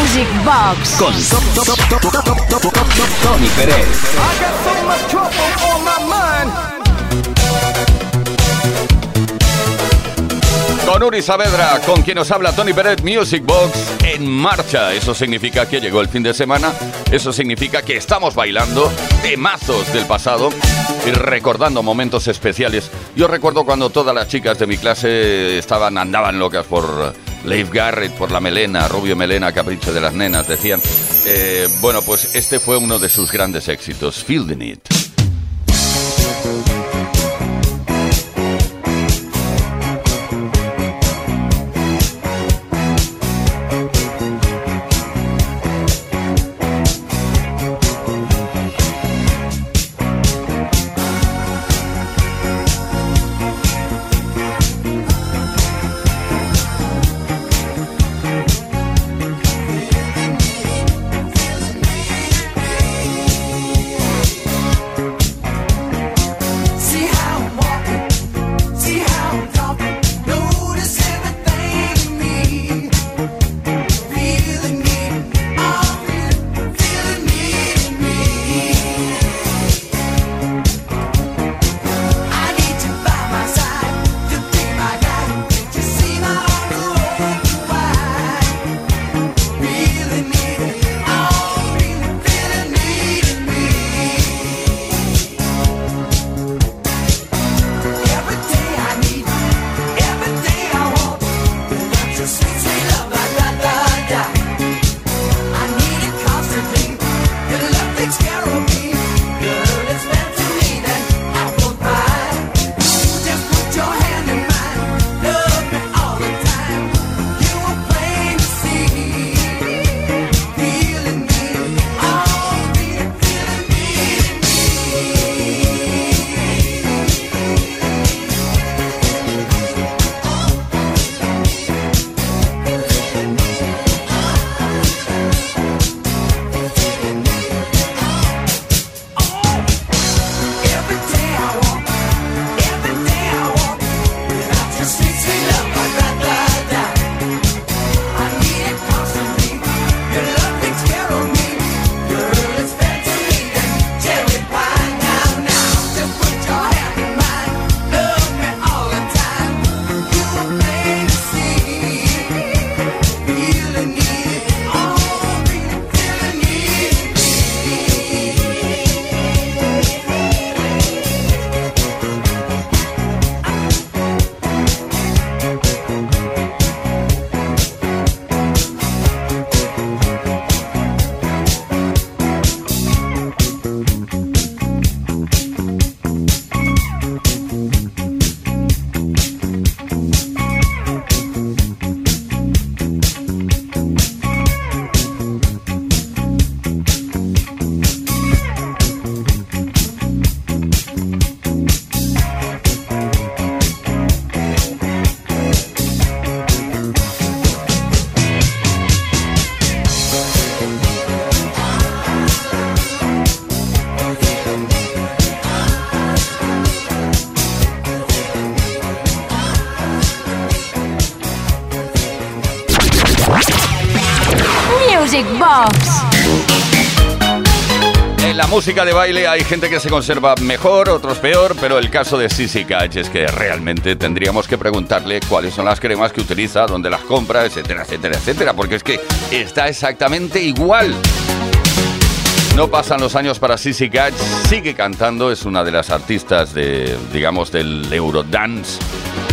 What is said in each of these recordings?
Music Box con Tony Pérez. Con Uri Saavedra, con quien nos habla Tony Pérez, Music Box en marcha. Eso significa que llegó el fin de semana, eso significa que estamos bailando temazos del pasado y recordando momentos especiales. Yo recuerdo cuando todas las chicas de mi clase estaban, andaban locas por Leif Garrett, por la melena, rubio melena, capricho de las nenas, decían. Eh, bueno, pues este fue uno de sus grandes éxitos, Feeling It. Música de baile hay gente que se conserva mejor, otros peor, pero el caso de Sissy Catch es que realmente tendríamos que preguntarle cuáles son las cremas que utiliza, dónde las compra, etcétera, etcétera, etcétera, porque es que está exactamente igual. No pasan los años para Sissy Catch, sigue cantando, es una de las artistas de, digamos, del Eurodance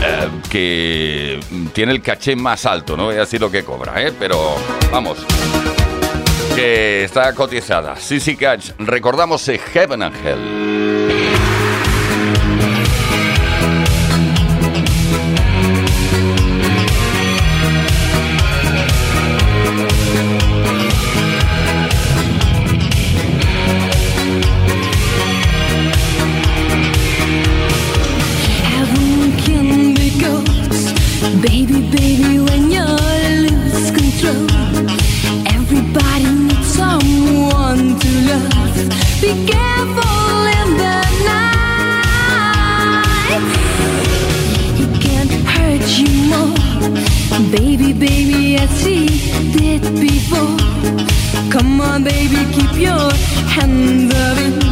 eh, que tiene el caché más alto, no voy a decir lo que cobra, ¿eh? pero vamos, que está cotizada. Sissy Catch, recordamos Heaven and Hell. as he did before. Come on, baby, keep your hands up.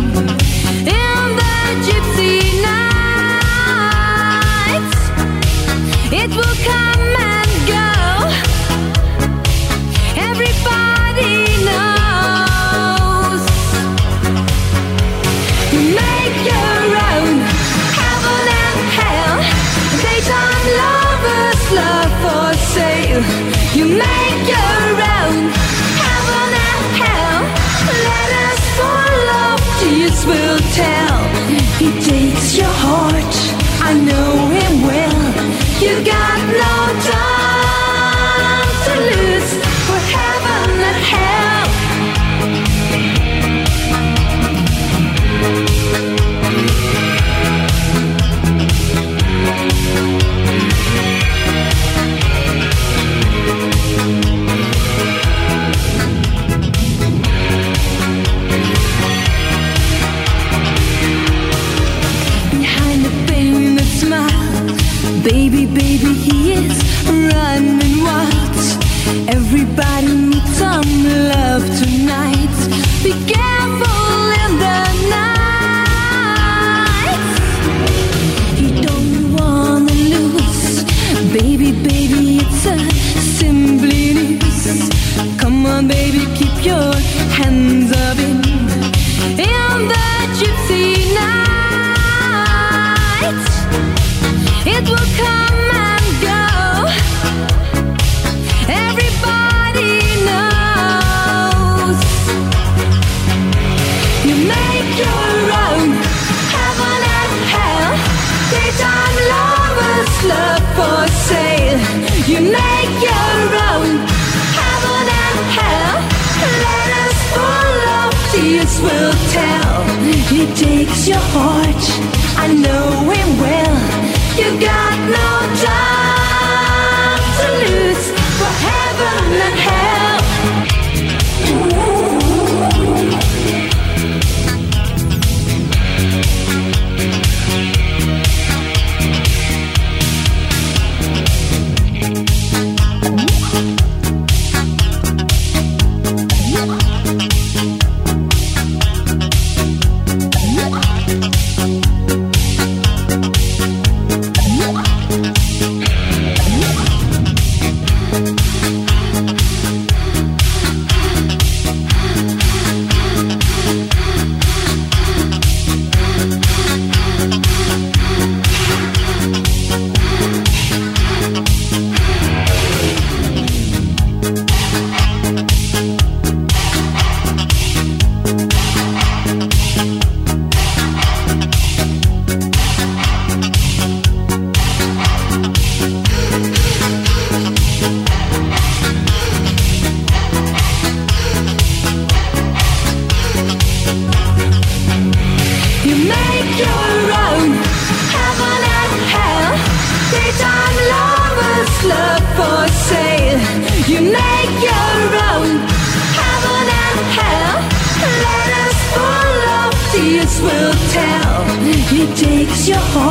it takes your heart.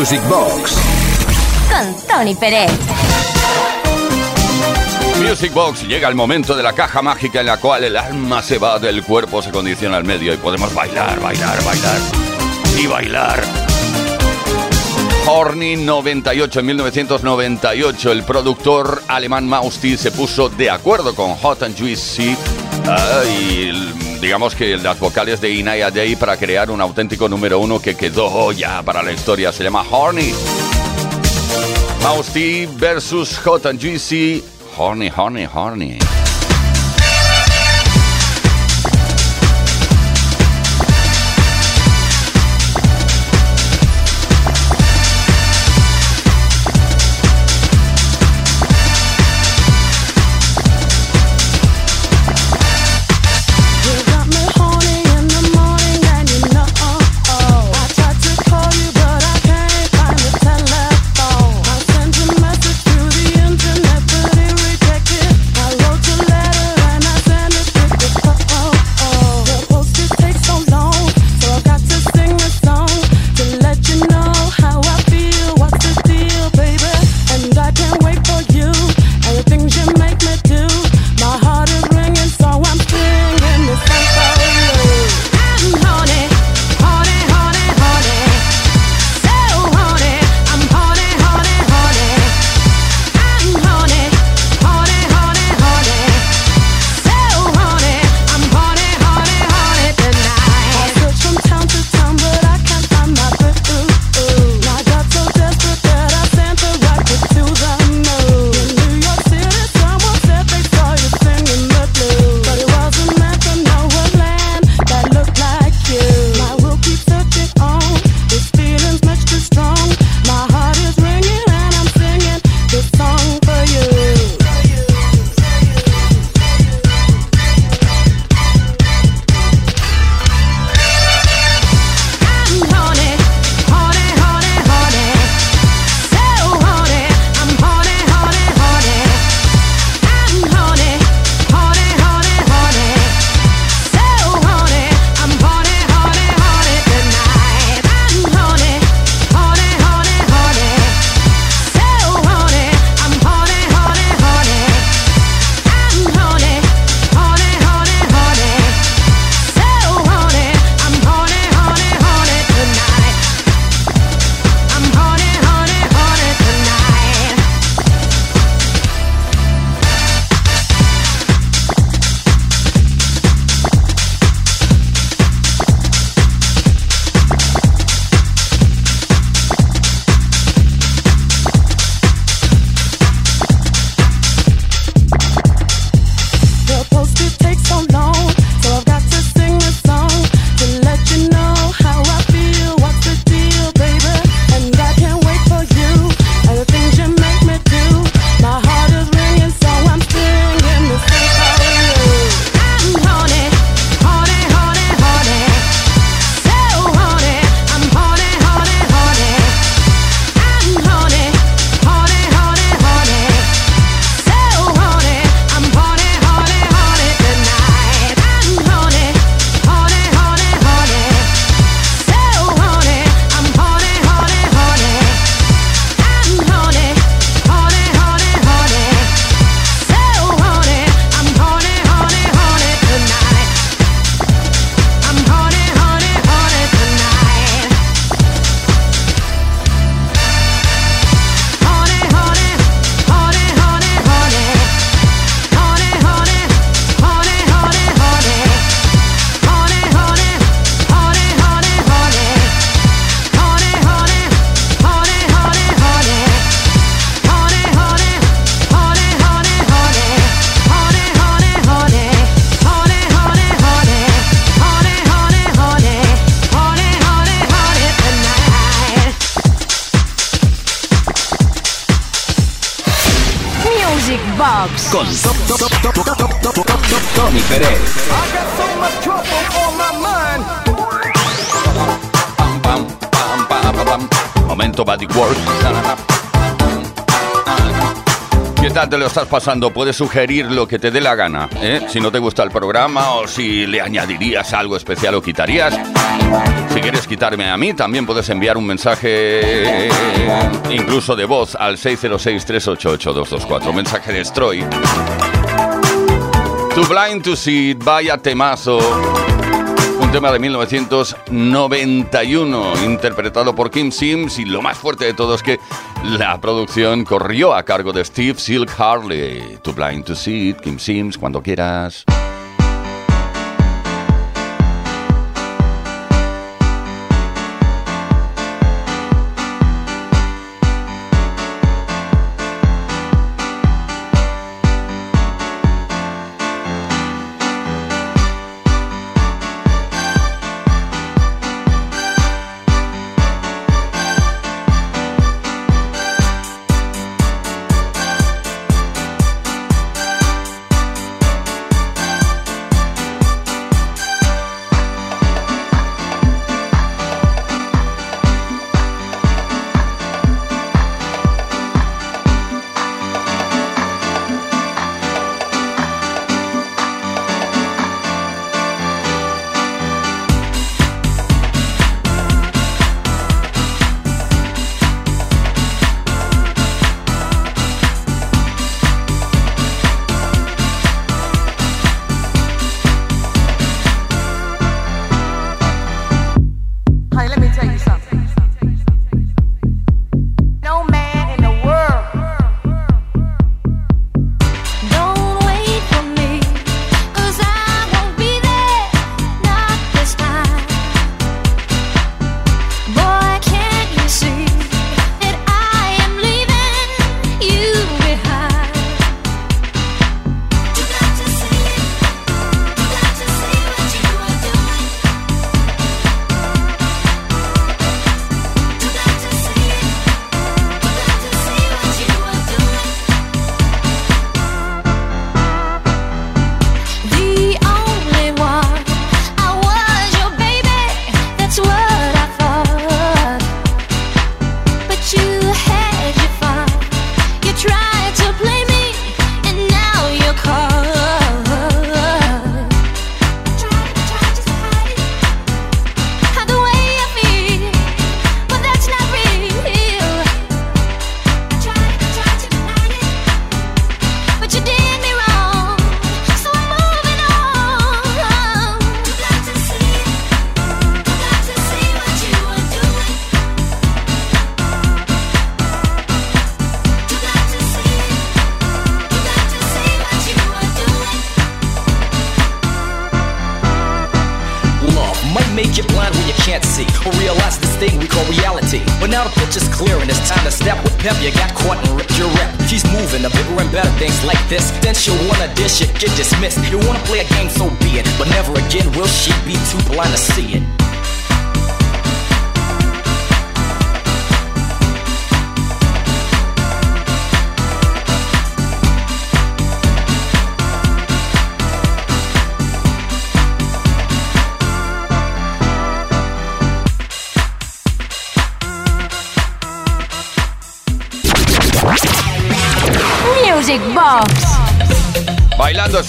Music Box con Tony Pérez. Music Box llega el momento de la caja mágica en la cual el alma se va del cuerpo, se condiciona al medio y podemos bailar, bailar, bailar y bailar. Horny 98, en 1998, el productor alemán Mausti se puso de acuerdo con Hot and Juicy uh, y digamos que las vocales de Inaya Jay para crear un auténtico número uno que quedó ya para la historia. Se llama Horny. Mouse T versus JGC. Horny, horny, horny. te lo estás pasando, puedes sugerir lo que te dé la gana. ¿eh? Si no te gusta el programa o si le añadirías algo especial o quitarías. Si quieres quitarme a mí, también puedes enviar un mensaje, incluso de voz, al 606-388-224. Mensaje de Stroy. To Blind to See, vaya temazo tema de 1991, interpretado por Kim Sims, y lo más fuerte de todo es que la producción corrió a cargo de Steve Silk Harley. To Blind to See Kim Sims, cuando quieras.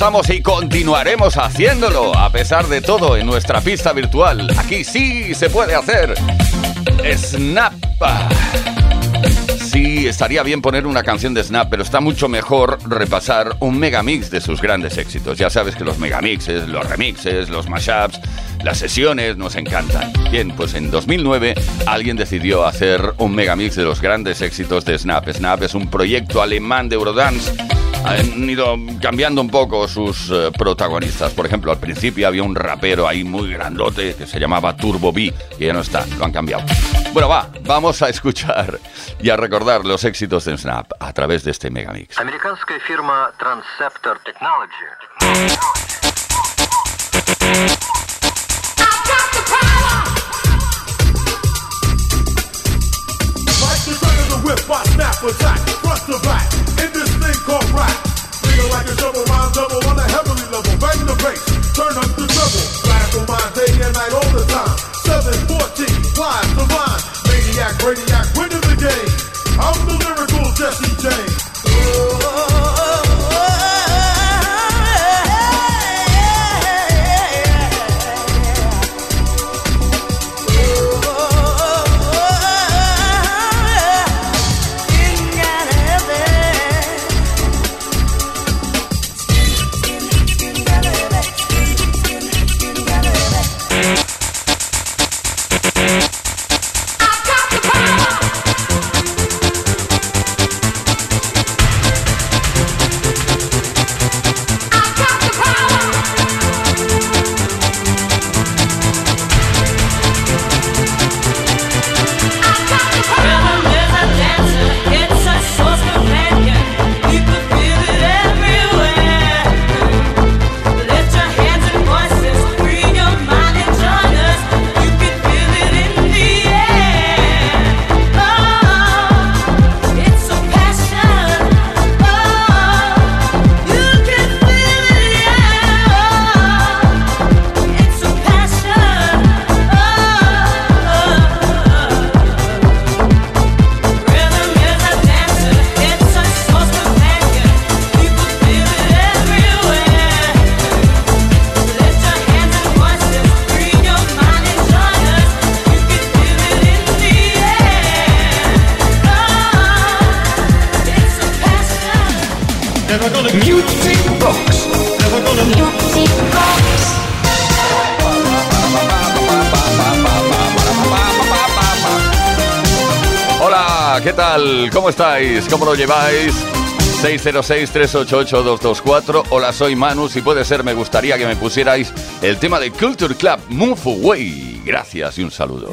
Y continuaremos haciéndolo, a pesar de todo, en nuestra pista virtual. Aquí sí se puede hacer. Snap. Sí, estaría bien poner una canción de Snap, pero está mucho mejor repasar un megamix de sus grandes éxitos. Ya sabes que los megamixes, los remixes, los mashups, las sesiones nos encantan. Bien, pues en 2009 alguien decidió hacer un megamix de los grandes éxitos de Snap. Snap es un proyecto alemán de Eurodance han ido cambiando un poco sus eh, protagonistas. Por ejemplo, al principio había un rapero ahí muy grandote que se llamaba Turbo B, que ya no está, lo han cambiado. Bueno, va, vamos a escuchar y a recordar los éxitos de Snap a través de este megamix. Американская фирма Transceptor Technology Like the gun of the whip, I snap attack, front to back, Called rap. Feel like a double rhyme double on a heavenly level. Bang the bass, turn up the treble. Blast on my day and night all the time. 714, flies line. Maniac, radiac, winning the game. I'm the lyrical Jesse James. Lleváis? 606-388-224. Hola, soy Manu. Si puede ser, me gustaría que me pusierais el tema de Culture Club Move Away. Gracias y un saludo.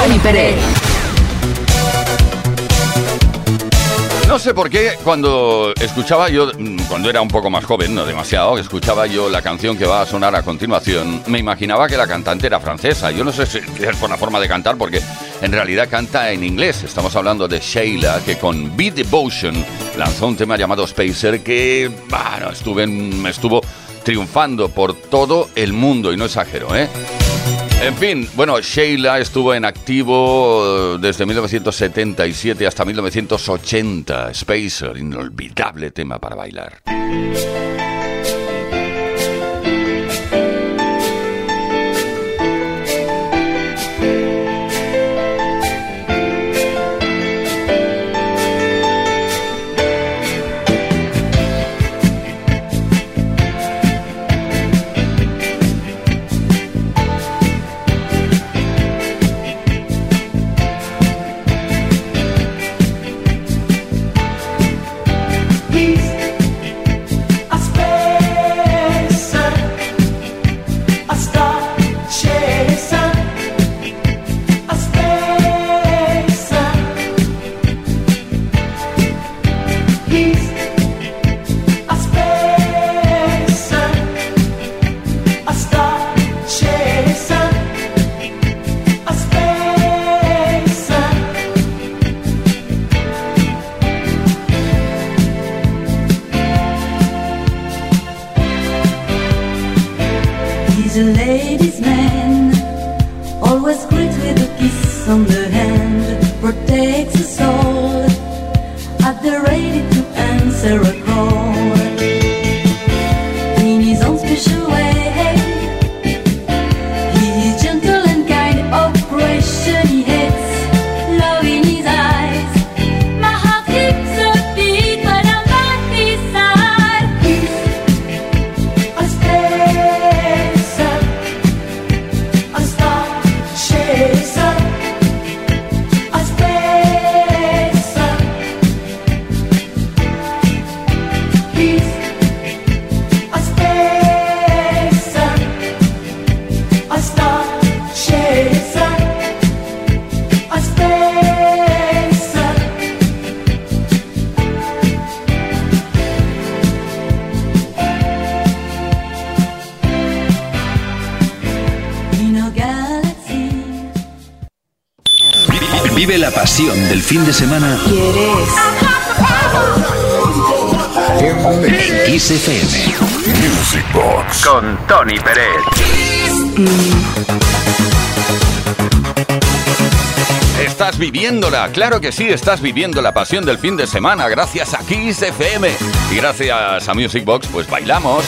Tony Pérez. No sé por qué cuando escuchaba yo, mm, cuando era un poco más joven, no demasiado, escuchaba yo la canción que va a sonar a continuación, me imaginaba que la cantante era francesa. Yo no sé si es por la forma de cantar, porque en realidad canta en inglés. Estamos hablando de Sheila, que con Beat Devotion lanzó un tema llamado Spacer, que, bueno, estuve estuvo triunfando por todo el mundo, y no exagero, ¿eh? En fin, bueno, Sheila estuvo en activo eh, desde 1977 hasta 1980. Spacer, inolvidable tema para bailar. Semana ¿Quieres? en Kiss FM. Music Box con Tony Pérez. Estás viviéndola, claro que sí, estás viviendo la pasión del fin de semana gracias a Kiss FM. Y gracias a Music Box, pues bailamos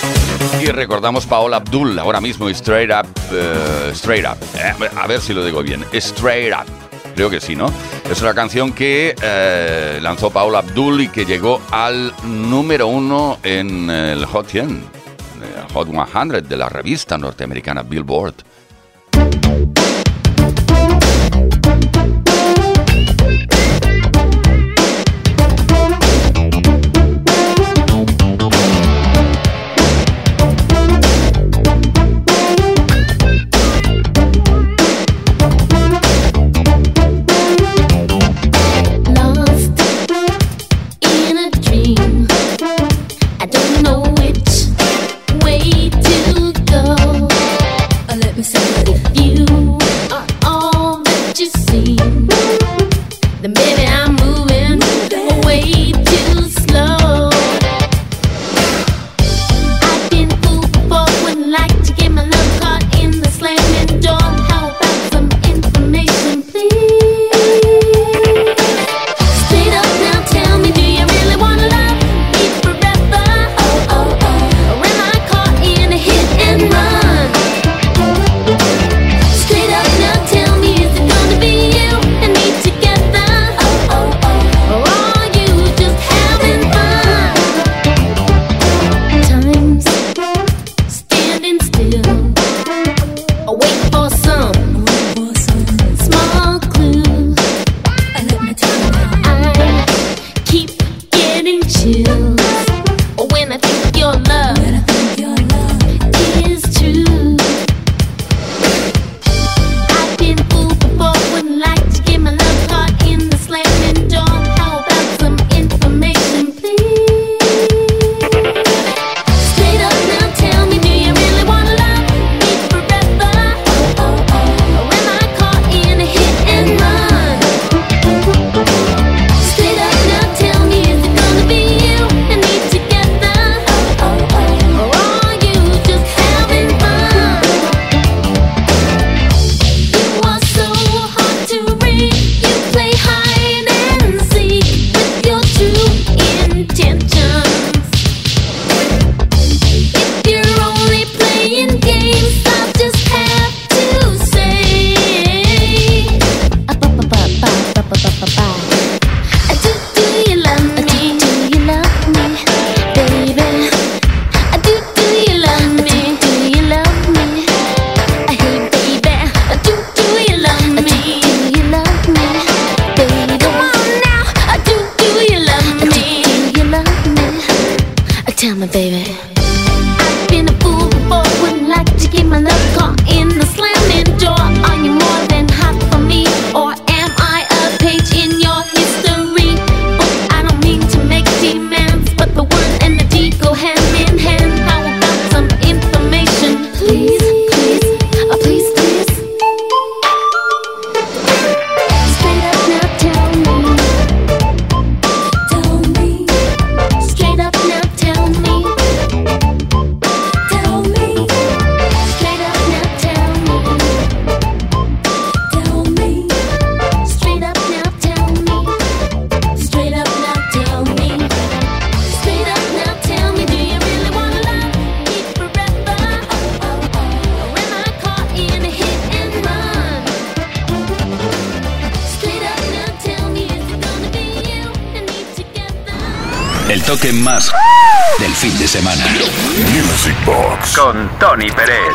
y recordamos Paola Abdul ahora mismo Straight Up, eh, Straight Up. Eh, a ver si lo digo bien, Straight Up. Creo que sí, ¿no? Es una canción que eh, lanzó Paola Abdul y que llegó al número uno en el Hot 100, eh, Hot 100 de la revista norteamericana Billboard. Más del fin de semana. Music Box con Tony Pérez.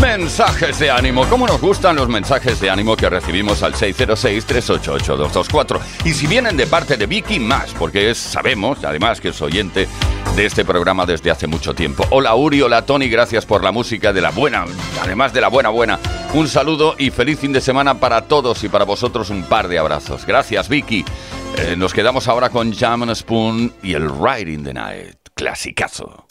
Mensajes de ánimo. ¿Cómo nos gustan los mensajes de ánimo que recibimos al 606-388-224? Y si vienen de parte de Vicky, más, porque es, sabemos, además, que es oyente de este programa desde hace mucho tiempo. Hola Uri, hola Tony, gracias por la música de la buena, además de la buena buena. Un saludo y feliz fin de semana para todos y para vosotros un par de abrazos. Gracias Vicky. Eh, nos quedamos ahora con Jam and Spoon y el Ride in the Night. Clasicazo.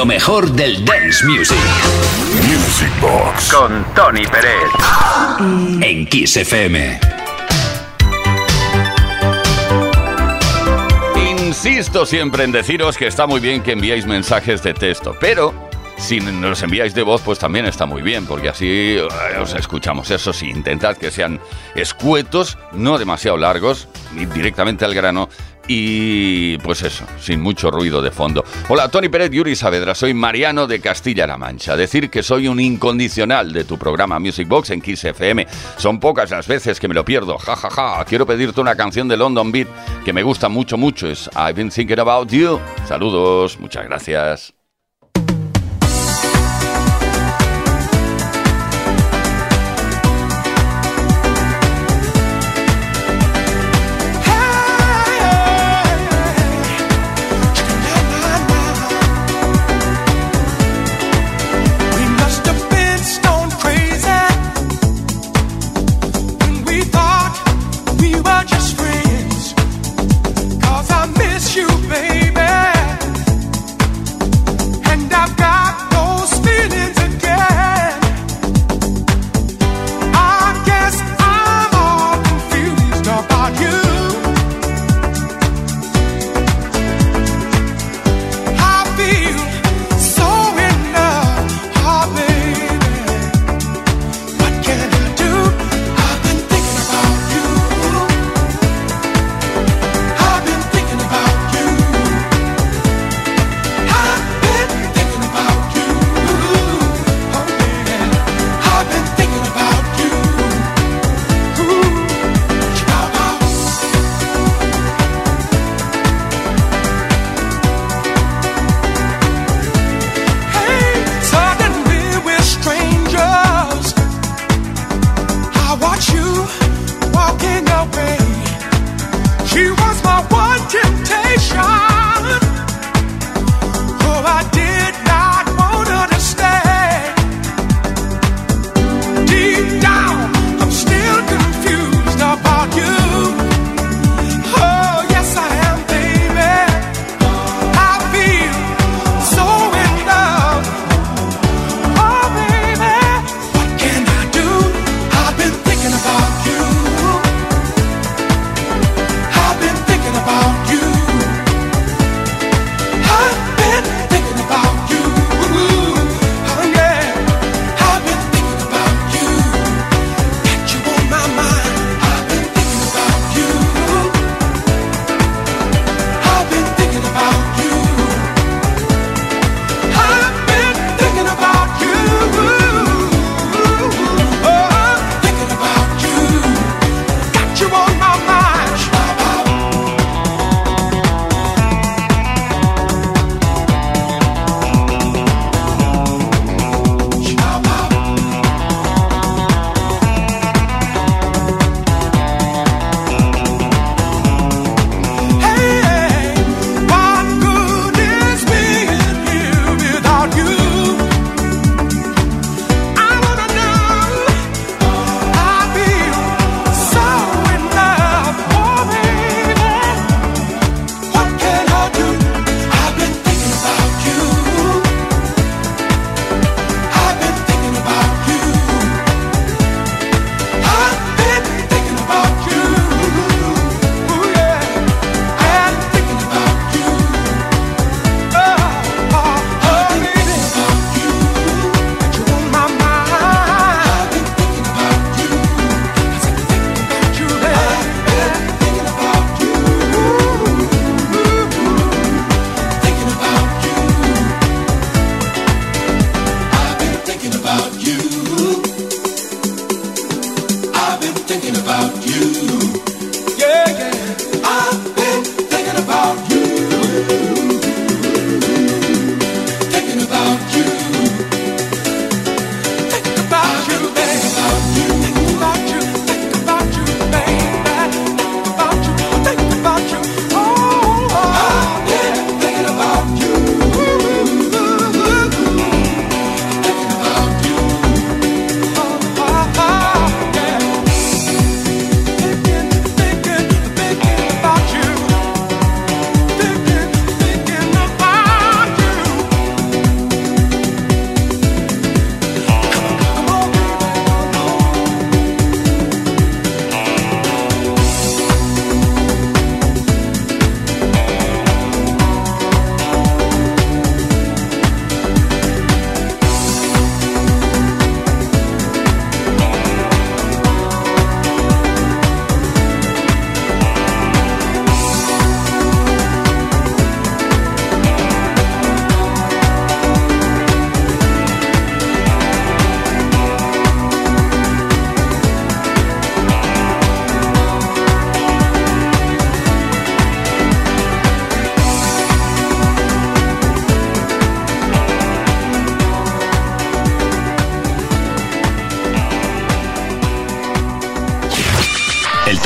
Lo mejor del dance music. Music Box con Tony Pérez. En Kiss FM. Insisto siempre en deciros que está muy bien que enviáis mensajes de texto, pero si nos enviáis de voz, pues también está muy bien, porque así eh, os escuchamos. Eso sí, intentad que sean escuetos, no demasiado largos, y directamente al grano. Y pues eso, sin mucho ruido de fondo. Hola, Tony Pérez, Yuri Saavedra, soy Mariano de Castilla-La Mancha. Decir que soy un incondicional de tu programa Music Box en Kiss FM. Son pocas las veces que me lo pierdo. Ja, ja, ja. Quiero pedirte una canción de London Beat que me gusta mucho, mucho. Es I've been thinking about you. Saludos, muchas gracias.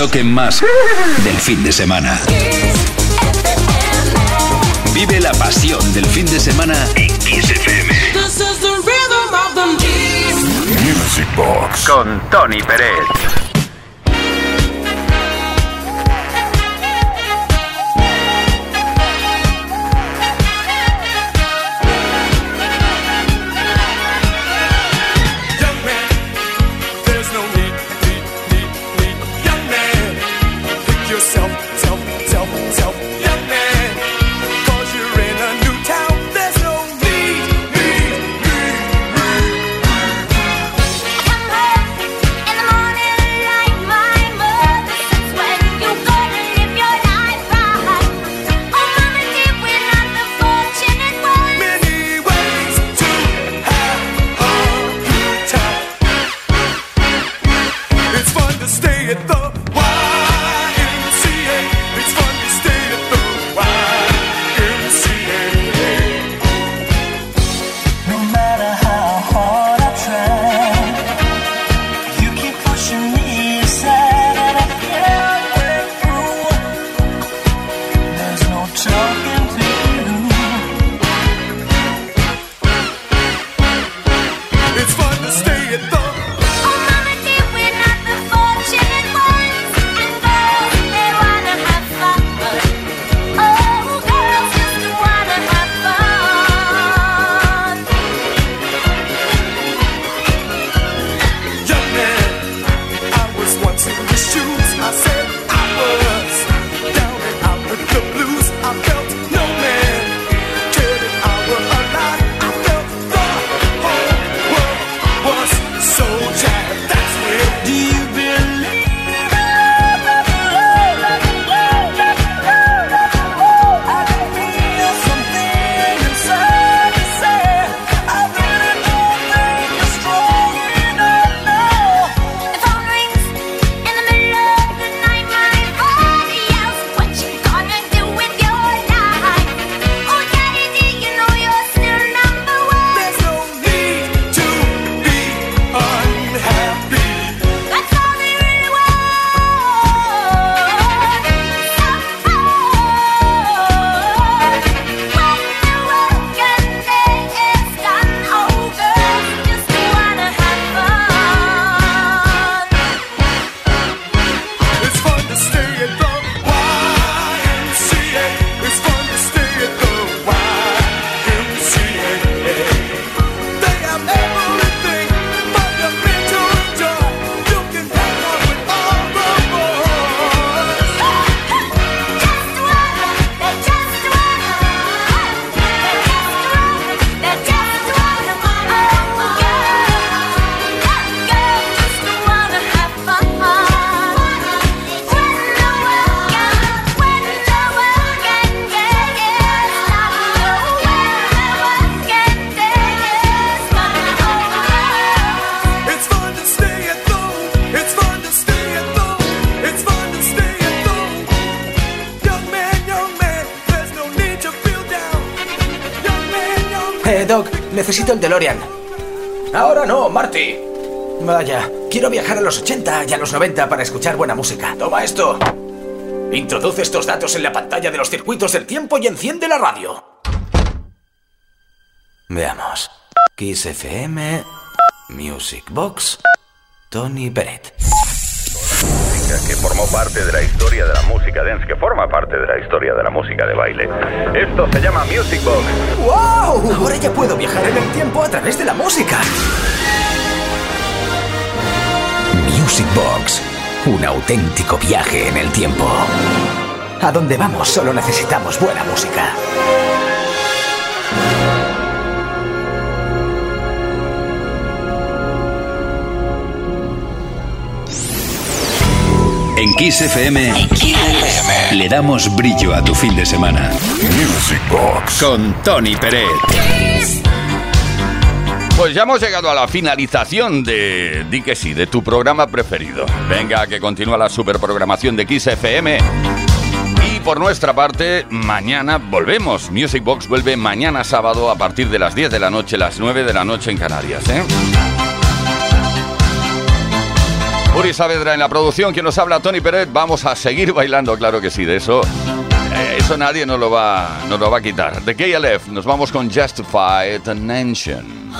Toque más del fin de semana. Vive la pasión del fin de semana en Kiss FM. This is the rhythm of the Music Box con Tony Pérez. Necesito el DeLorean. Ahora no, Marty. Vaya, quiero viajar a los 80 y a los 90 para escuchar buena música. Toma esto. Introduce estos datos en la pantalla de los circuitos del tiempo y enciende la radio. Veamos. Kiss FM, Music Box, Tony Peret. Música que formó parte de la historia de la música dance, que forma parte de la historia de la música de baile. Esto se llama Music Box. ¡Wow! Ahora ya puedo viajar en el tiempo a través de la música. Music Box. Un auténtico viaje en el tiempo. A donde vamos solo necesitamos buena música. En Kiss FM, le damos brillo a tu fin de semana. Music Box con Tony Peret. Pues ya hemos llegado a la finalización de Di que sí, de tu programa preferido. Venga, que continúa la superprogramación de Kiss FM. Y por nuestra parte, mañana volvemos. Music Box vuelve mañana sábado a partir de las 10 de la noche, las 9 de la noche en Canarias. ¿eh? Uri Saavedra en la producción, quien nos habla Tony Pérez. Vamos a seguir bailando, claro que sí, de eso. Eh, eso nadie nos lo va, nos lo va a quitar. De KLF nos vamos con Justify the Nation.